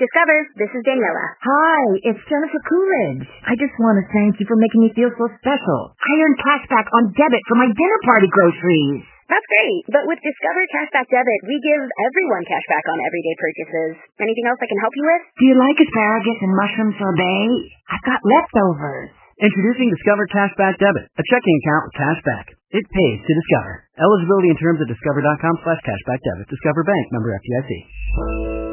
Discover, this is Daniela. Hi, it's Jennifer Coolidge. I just want to thank you for making me feel so special. I earned cashback on debit for my dinner party groceries. That's great. But with Discover Cashback Debit, we give everyone cashback on everyday purchases. Anything else I can help you with? Do you like asparagus and mushroom sorbet? I've got leftovers. Introducing Discover Cashback Debit, a checking account with cashback. It pays to Discover. Eligibility and terms at discover.com slash cashback debit. Discover Bank, member FDIC.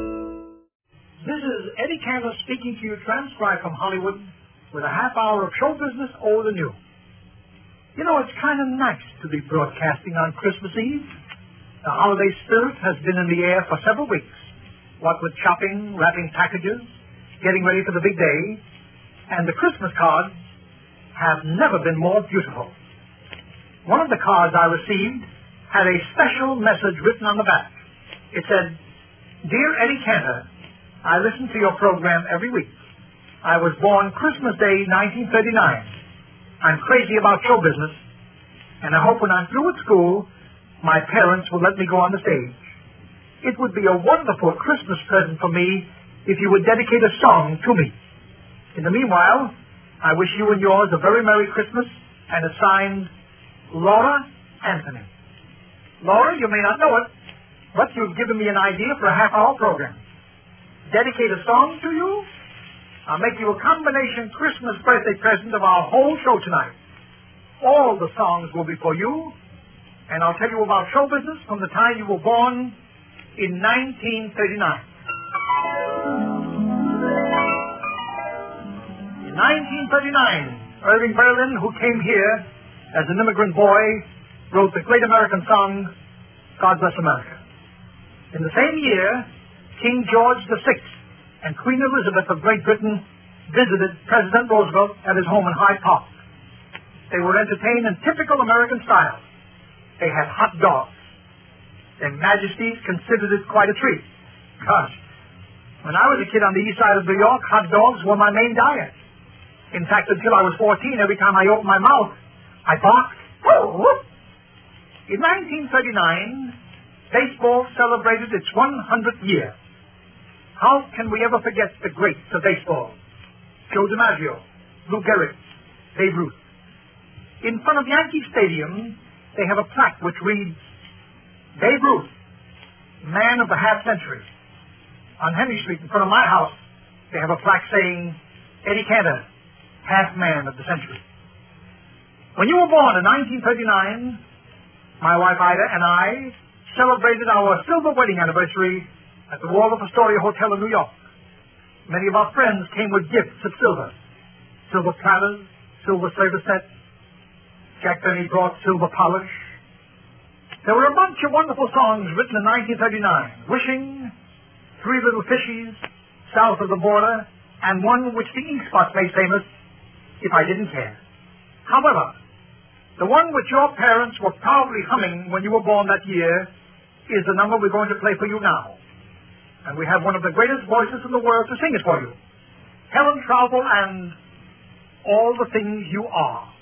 Cantor speaking to you transcribed from Hollywood with a half hour of show business old and new. You know, it's kind of nice to be broadcasting on Christmas Eve. The holiday spirit has been in the air for several weeks, what with shopping, wrapping packages, getting ready for the big day, and the Christmas cards have never been more beautiful. One of the cards I received had a special message written on the back. It said, Dear Eddie Cantor, I listen to your program every week. I was born Christmas Day, 1939. I'm crazy about show business, and I hope when I'm through with school, my parents will let me go on the stage. It would be a wonderful Christmas present for me if you would dedicate a song to me. In the meanwhile, I wish you and yours a very Merry Christmas, and it's signed Laura Anthony. Laura, you may not know it, but you've given me an idea for a half-hour program dedicate a song to you. I'll make you a combination Christmas birthday present of our whole show tonight. All the songs will be for you, and I'll tell you about show business from the time you were born in 1939. In 1939, Irving Berlin, who came here as an immigrant boy, wrote the great American song, God Bless America. In the same year, King George VI and Queen Elizabeth of Great Britain visited President Roosevelt at his home in Hyde Park. They were entertained in typical American style. They had hot dogs. Their majesties considered it quite a treat. Gosh, when I was a kid on the east side of New York, hot dogs were my main diet. In fact, until I was 14, every time I opened my mouth, I barked. In 1939, baseball celebrated its 100th year. How can we ever forget the greats of baseball? Joe DiMaggio, Lou Gehrig, Babe Ruth. In front of Yankee Stadium, they have a plaque which reads, Babe Ruth, man of the half century. On Henry Street, in front of my house, they have a plaque saying, Eddie Cantor, half man of the century. When you were born in 1939, my wife Ida and I celebrated our silver wedding anniversary at the wall Waldorf Astoria Hotel in New York. Many of our friends came with gifts of silver. Silver platters, silver service sets. Jack Benny brought silver polish. There were a bunch of wonderful songs written in 1939. Wishing, Three Little Fishies, South of the Border, and one which the Spot made famous, If I Didn't Care. However, the one which your parents were proudly humming when you were born that year is the number we're going to play for you now. And we have one of the greatest voices in the world to sing it for you. Helen Traubel and All the Things You Are.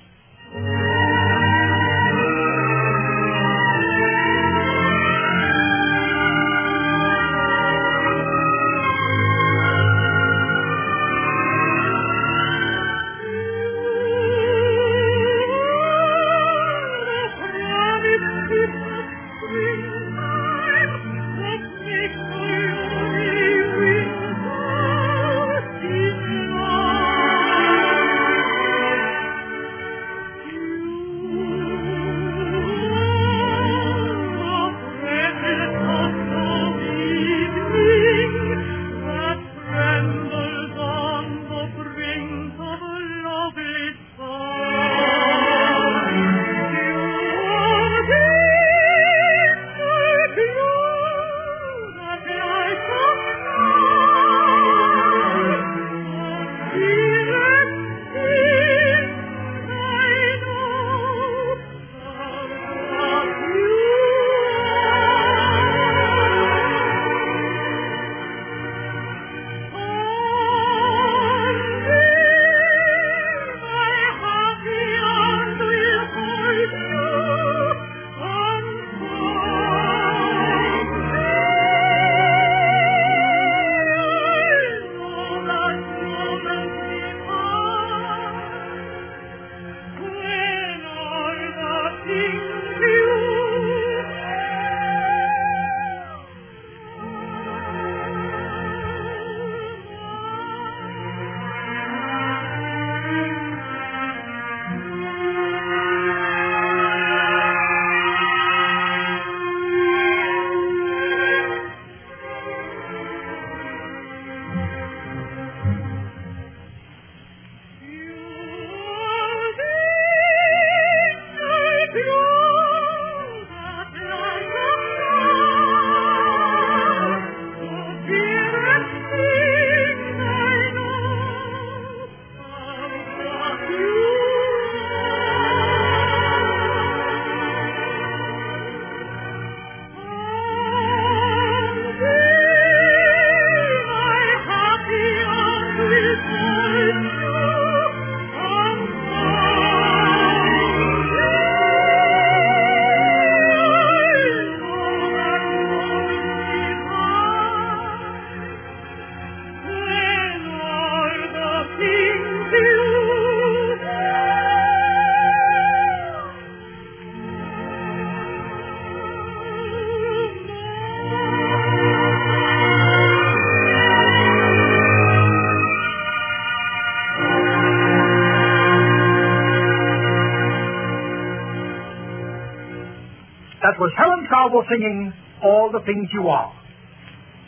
Singing All the Things You Are.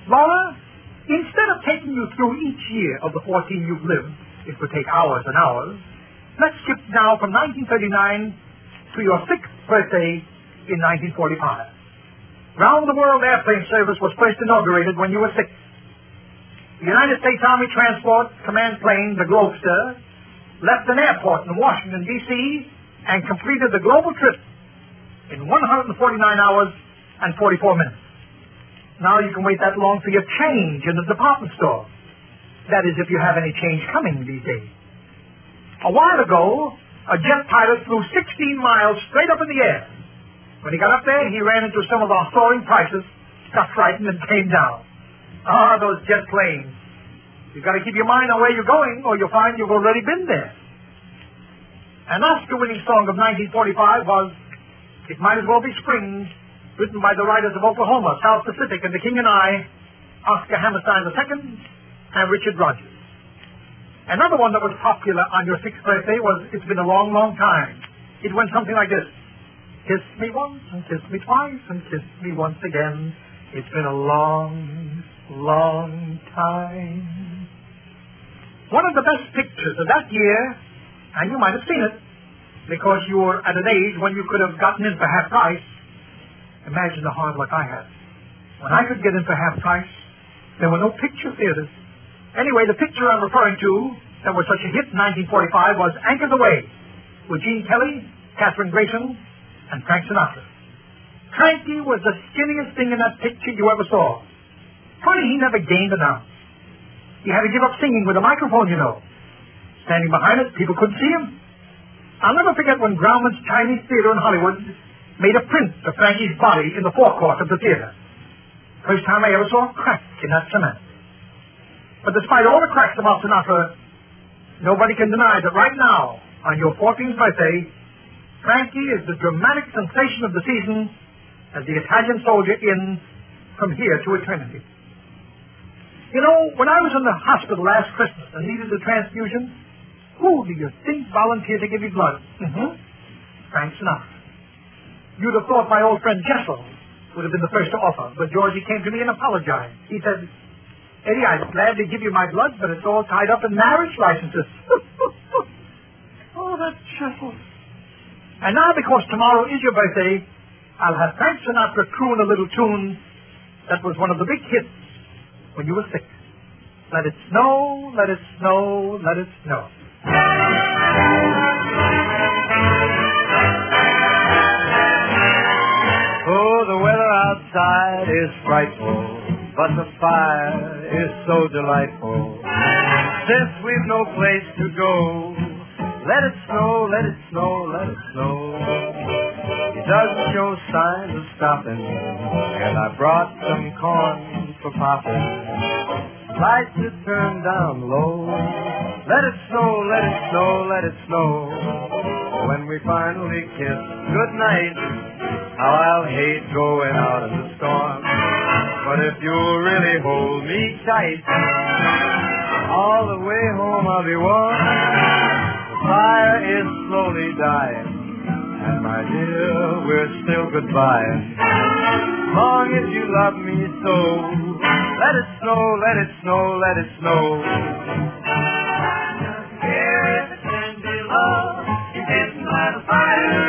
Laura, instead of taking you through each year of the 14 you've lived, it would take hours and hours, let's skip now from 1939 to your sixth birthday in 1945. Round the World Airplane Service was first inaugurated when you were six. The United States Army Transport Command plane, the Globester, left an airport in Washington, D.C., and completed the global trip in 149 hours and 44 minutes. Now you can wait that long for your change in the department store. That is, if you have any change coming these days. A while ago, a jet pilot flew 16 miles straight up in the air. When he got up there, he ran into some of our soaring prices, got frightened, and came down. Ah, those jet planes. You've got to keep your mind on where you're going, or you'll find you've already been there. An Oscar-winning song of 1945 was "It Might As Well Be Spring," written by the writers of Oklahoma, South Pacific, and The King and I, Oscar Hammerstein II, and Richard Rodgers. Another one that was popular on your sixth birthday was "It's Been a Long, Long Time." It went something like this: Kiss me once and kiss me twice and kiss me once again. It's been a long, long time. One of the best pictures of that year, and you might have seen it, because you were at an age when you could have gotten in for half price. Imagine the hard luck I had. When I could get in for half price, there were no picture theaters. Anyway, the picture I'm referring to that was such a hit in 1945 was Anchors Aweigh with Gene Kelly, Kathryn Grayson, and Frank Sinatra. Frankie was the skinniest thing in that picture you ever saw. Funny, he never gained an ounce. He had to give up singing with a microphone, you know. Standing behind it, people couldn't see him. I'll never forget when Grauman's Chinese Theater in Hollywood made a print of Frankie's body in the forecourt of the theater. First time I ever saw a crack in that cement. But despite all the cracks about Sinatra, nobody can deny that right now, on your 14th birthday, Frankie is the dramatic sensation of the season as the Italian soldier in From Here to Eternity. You know, when I was in the hospital last Christmas and needed a transfusion, who do you think volunteered to give me blood? Mm-hmm. Frank Sinatra. You'd have thought my old friend Jessel would have been the first to offer, but Georgie came to me and apologized. He said, Eddie, I'd gladly give you my blood, but it's all tied up in marriage licenses. oh, that Jessel. And now, because tomorrow is your birthday, I'll have Frank Sinatra croon a little tune that was one of the big hits when you were sick. Let it snow, let it snow, let it snow. Outside is frightful, but the fire is so delightful. Since we've no place to go, let it snow, let it snow, let it snow. It doesn't show signs of stopping, and I brought some corn for popping. Lights are turned down low. Let it snow, let it snow, let it snow. When we finally kiss goodnight, I'll hate going out in the storm. But if you'll really hold me tight, all the way home I'll be warm. The fire is slowly dying, and my dear, we're still goodbye. Long as you love me so, let it snow, let it snow, let it snow. Here is the tender love, you kissed by the fire's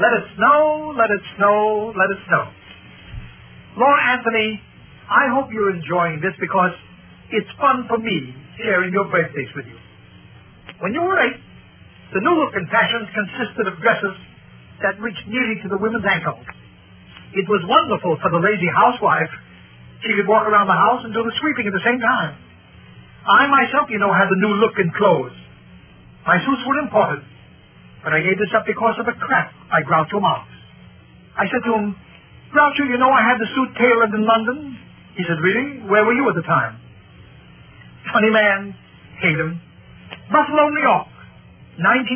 Let It Snow, Let It Snow, Let It Snow. Laura Anthony, I hope you're enjoying this because it's fun for me sharing your birthdays with you. When you were eight, the new look and fashions consisted of dresses that reached nearly to the women's ankles. It was wonderful for the lazy housewife. She could walk around the house and do the sweeping at the same time. I myself, you know, had the new look in clothes. My suits were imported, but I gave this up because of a crack by Groucho Marx. I said to him, Groucho, you know I had the suit tailored in London. He said, really? Where were you at the time? Funny man. Hate him. Buffalo, New York,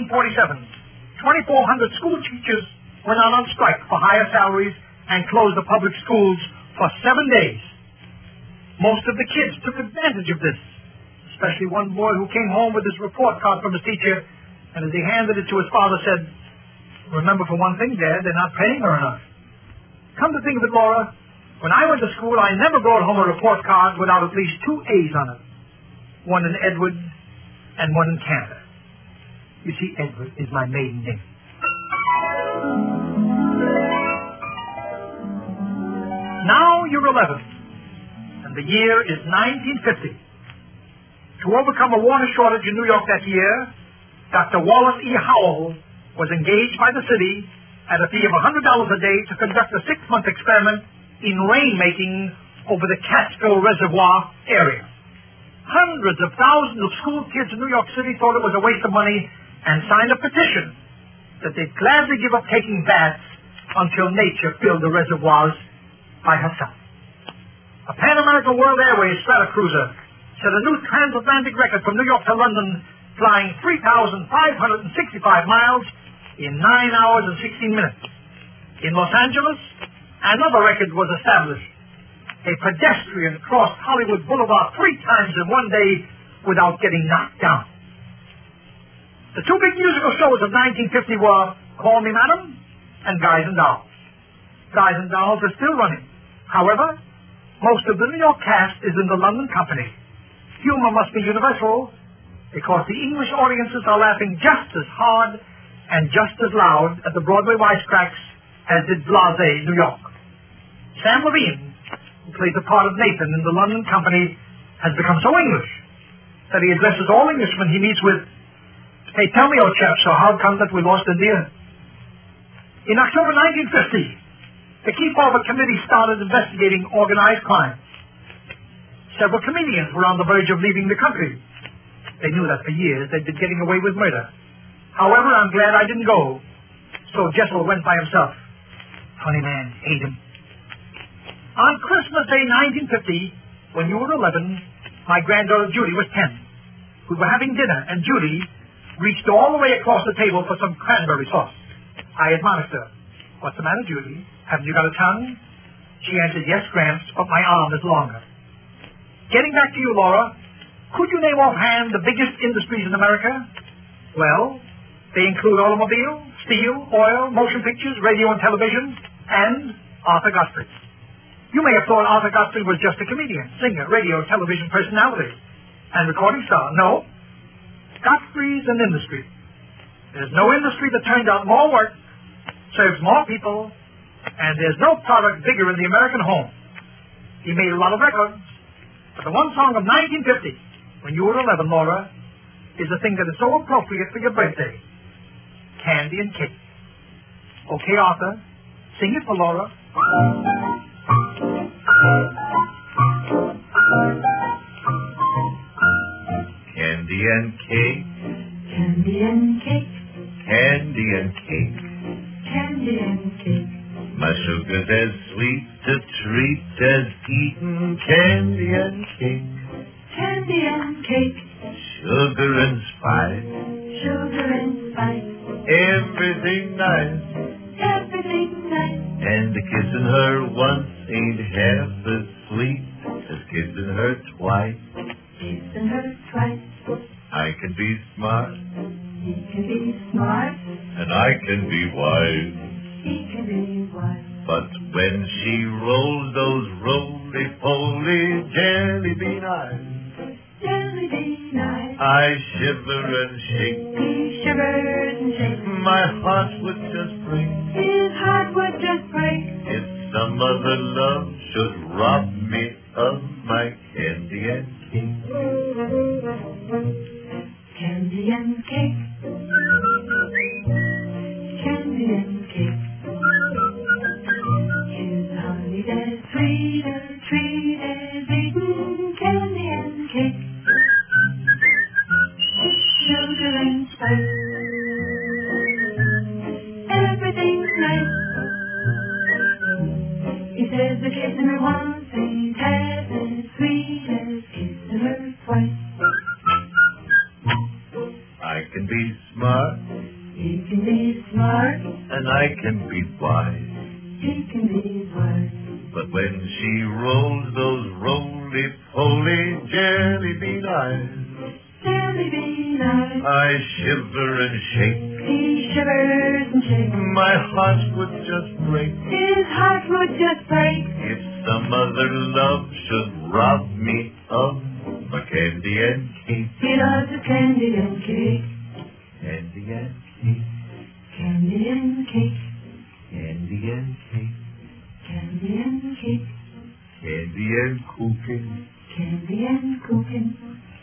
1947. 2,400 school teachers went out on strike for higher salaries and closed the public schools for seven days. Most of the kids took advantage of this, especially one boy who came home with his report card from his teacher, and as he handed it to his father said, Remember for one thing, Dad, they're not paying her enough. Come to think of it, Laura, when I went to school, I never brought home a report card without at least two A's on it. One in Edward and one in Canada. You see, Edward is my maiden name. Now you're 11, and the year is 1950. To overcome a water shortage in New York that year, Dr. Wallace E. Howell was engaged by the city at a fee of $100 a day to conduct a six-month experiment in rainmaking over the Catskill Reservoir area. Hundreds of thousands of school kids in New York City thought it was a waste of money and signed a petition that they'd gladly give up taking baths until nature filled the reservoirs by herself. A Pan American World Airways Stratocruiser set a new transatlantic record from New York to London, flying 3,565 miles in 9 hours and 16 minutes. In Los Angeles, another record was established. A pedestrian crossed Hollywood Boulevard three times in one day without getting knocked down. The two big musical shows of 1950 were Call Me Madam and Guys and Dolls. Guys and Dolls are still running. However, most of the New York cast is in the London company. Humor must be universal because the English audiences are laughing just as hard and just as loud at the Broadway wisecracks as did Blase New York. Sam Levene, who plays the part of Nathan in the London company, has become so English that he addresses all Englishmen he meets with, Hey, tell me, old chap, so how come that we lost India? In October 1950, the Kefauver Committee started investigating organized crime. Several comedians were on the verge of leaving the country. They knew that for years they'd been getting away with murder. However, I'm glad I didn't go. So Jessel went by himself. Funny man, hate him. On Christmas Day 1950, when you were 11, my granddaughter Judy was 10. We were having dinner, and Judy reached all the way across the table for some cranberry sauce. I admonished her. What's the matter, Judy? Haven't you got a tongue? She answered, yes, Gramps, but my arm is longer. Getting back to you, Laura, could you name offhand the biggest industries in America? Well, they include automobile, steel, oil, motion pictures, radio and television, and Arthur Godfrey. You may have thought Arthur Godfrey was just a comedian, singer, radio, television personality, and recording star. No. Godfrey's an industry. There's no industry that turns out more work, serves more people, and there's no product bigger in the American home. He made a lot of records, but the one song of 1950, when you were 11, Laura, is a thing that is so appropriate for your birthday. Candy and cake. Okay, Arthur, sing it for Laura. Candy and cake, Candy and cake, candy and cake. candy and cake. My sugar's as sweet a treat as eating candy and cake. Candy and cake, Sugar and spice, sugar and spice, everything nice. everything nice. And kissing her once ain't half as sweet as kissing her twice. Kissing her twice. I can be smart He can be smart. and I can be wise. He can be wise. But when she rolls those roly-poly jelly bean eyes, Jelly bean eyes. I shiver and shake. He shivers and shakes. My heart would just break His heart would just break. if some other love should rob me of my candy and cake. Candy and cake. And cake, Candy and cake. candy and cake, Candy and cake. candy and cooking, Candy and cooking.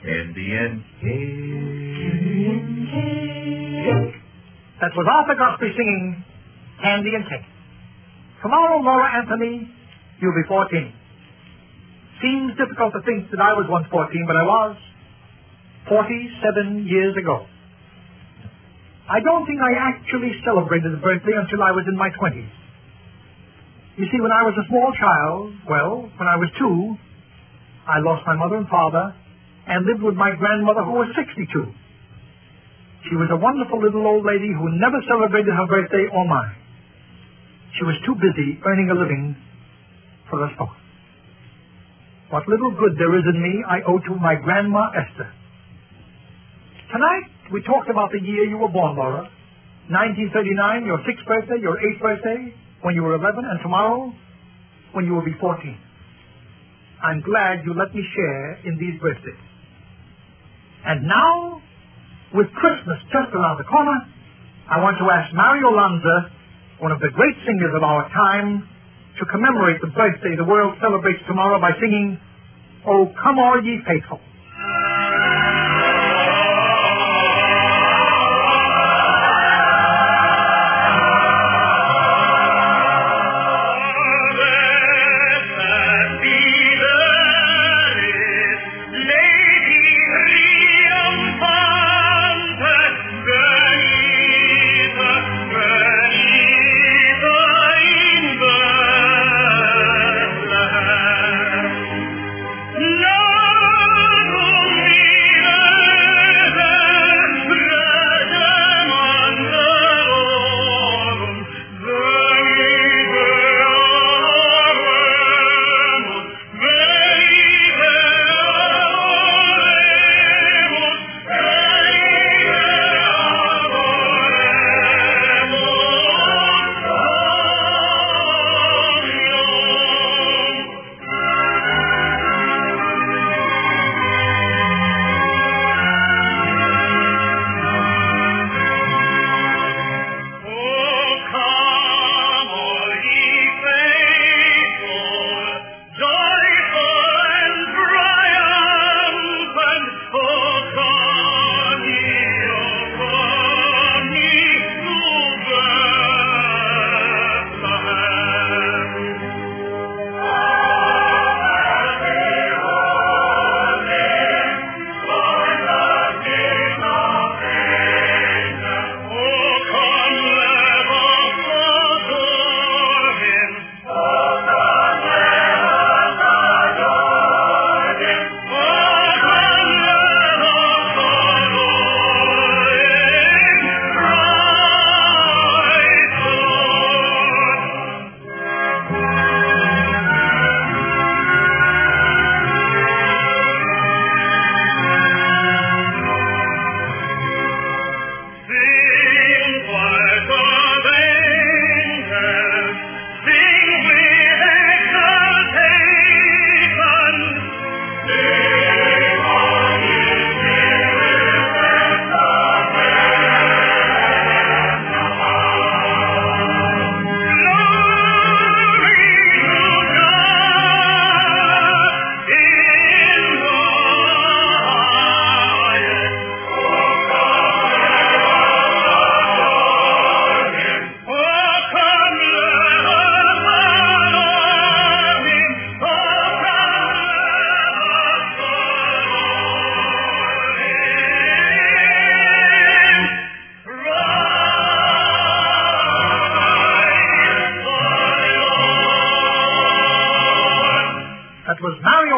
candy and cake. Candy and cake. That was Arthur Godfrey singing Candy and Cake. Tomorrow, Laura Anthony, you'll be 14. Seems difficult to think that I was once 14, but I was 47 years ago. I don't think I actually celebrated the birthday until I was in my 20s. You see, when I was a small child, well, when I was two, I lost my mother and father and lived with my grandmother who was 62. She was a wonderful little old lady who never celebrated her birthday or mine. She was too busy earning a living for us both. What little good there is in me, I owe to my grandma Esther. Tonight, we talked about the year you were born, Laura. 1939, your sixth birthday, your eighth birthday, when you were 11, and tomorrow, when you will be 14. I'm glad you let me share in these birthdays. And now, with Christmas just around the corner, I want to ask Mario Lanza, one of the great singers of our time, to commemorate the birthday the world celebrates tomorrow by singing, Oh, Come All Ye Faithful.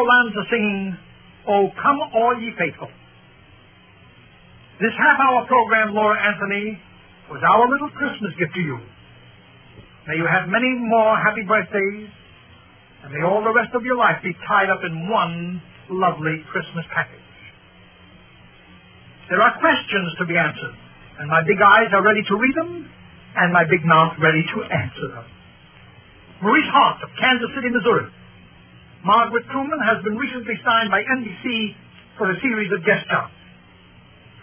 On to singing, Oh, Come All Ye Faithful. This half-hour program, Laura Anthony, was our little Christmas gift to you. May you have many more happy birthdays, and may all the rest of your life be tied up in one lovely Christmas package. There are questions to be answered, and my big eyes are ready to read them, and my big mouth ready to answer them. Maurice Hart of Kansas City, Missouri. Margaret Truman has been recently signed by NBC for a series of guest jobs.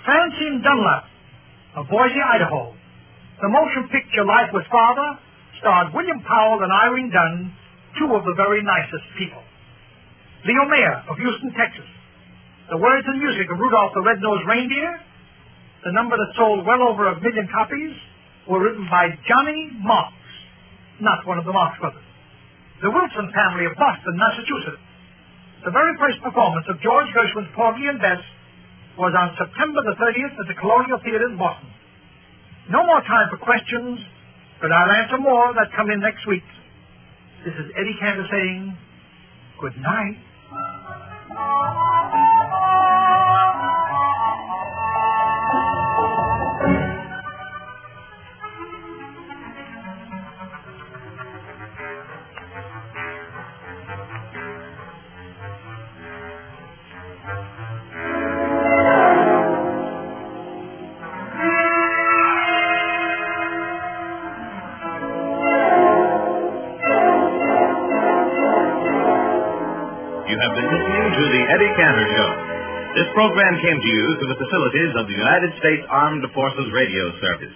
Francine Dunlap of Boise, Idaho. The motion picture Life with Father starred William Powell and Irene Dunne, two of the very nicest people. Leo Mayer of Houston, Texas. The words and music of Rudolph the Red-Nosed Reindeer, the number that sold well over a million copies, were written by Johnny Marks, not one of the Marx brothers. The Wilson family of Boston, Massachusetts. The very first performance of George Gershwin's Porgy and Bess was on September the 30th at the Colonial Theater in Boston. No more time for questions, but I'll answer more that come in next week. This is Eddie Cantor saying good night. The Eddie Cantor Show. This program came to you through the facilities of the United States Armed Forces Radio Service.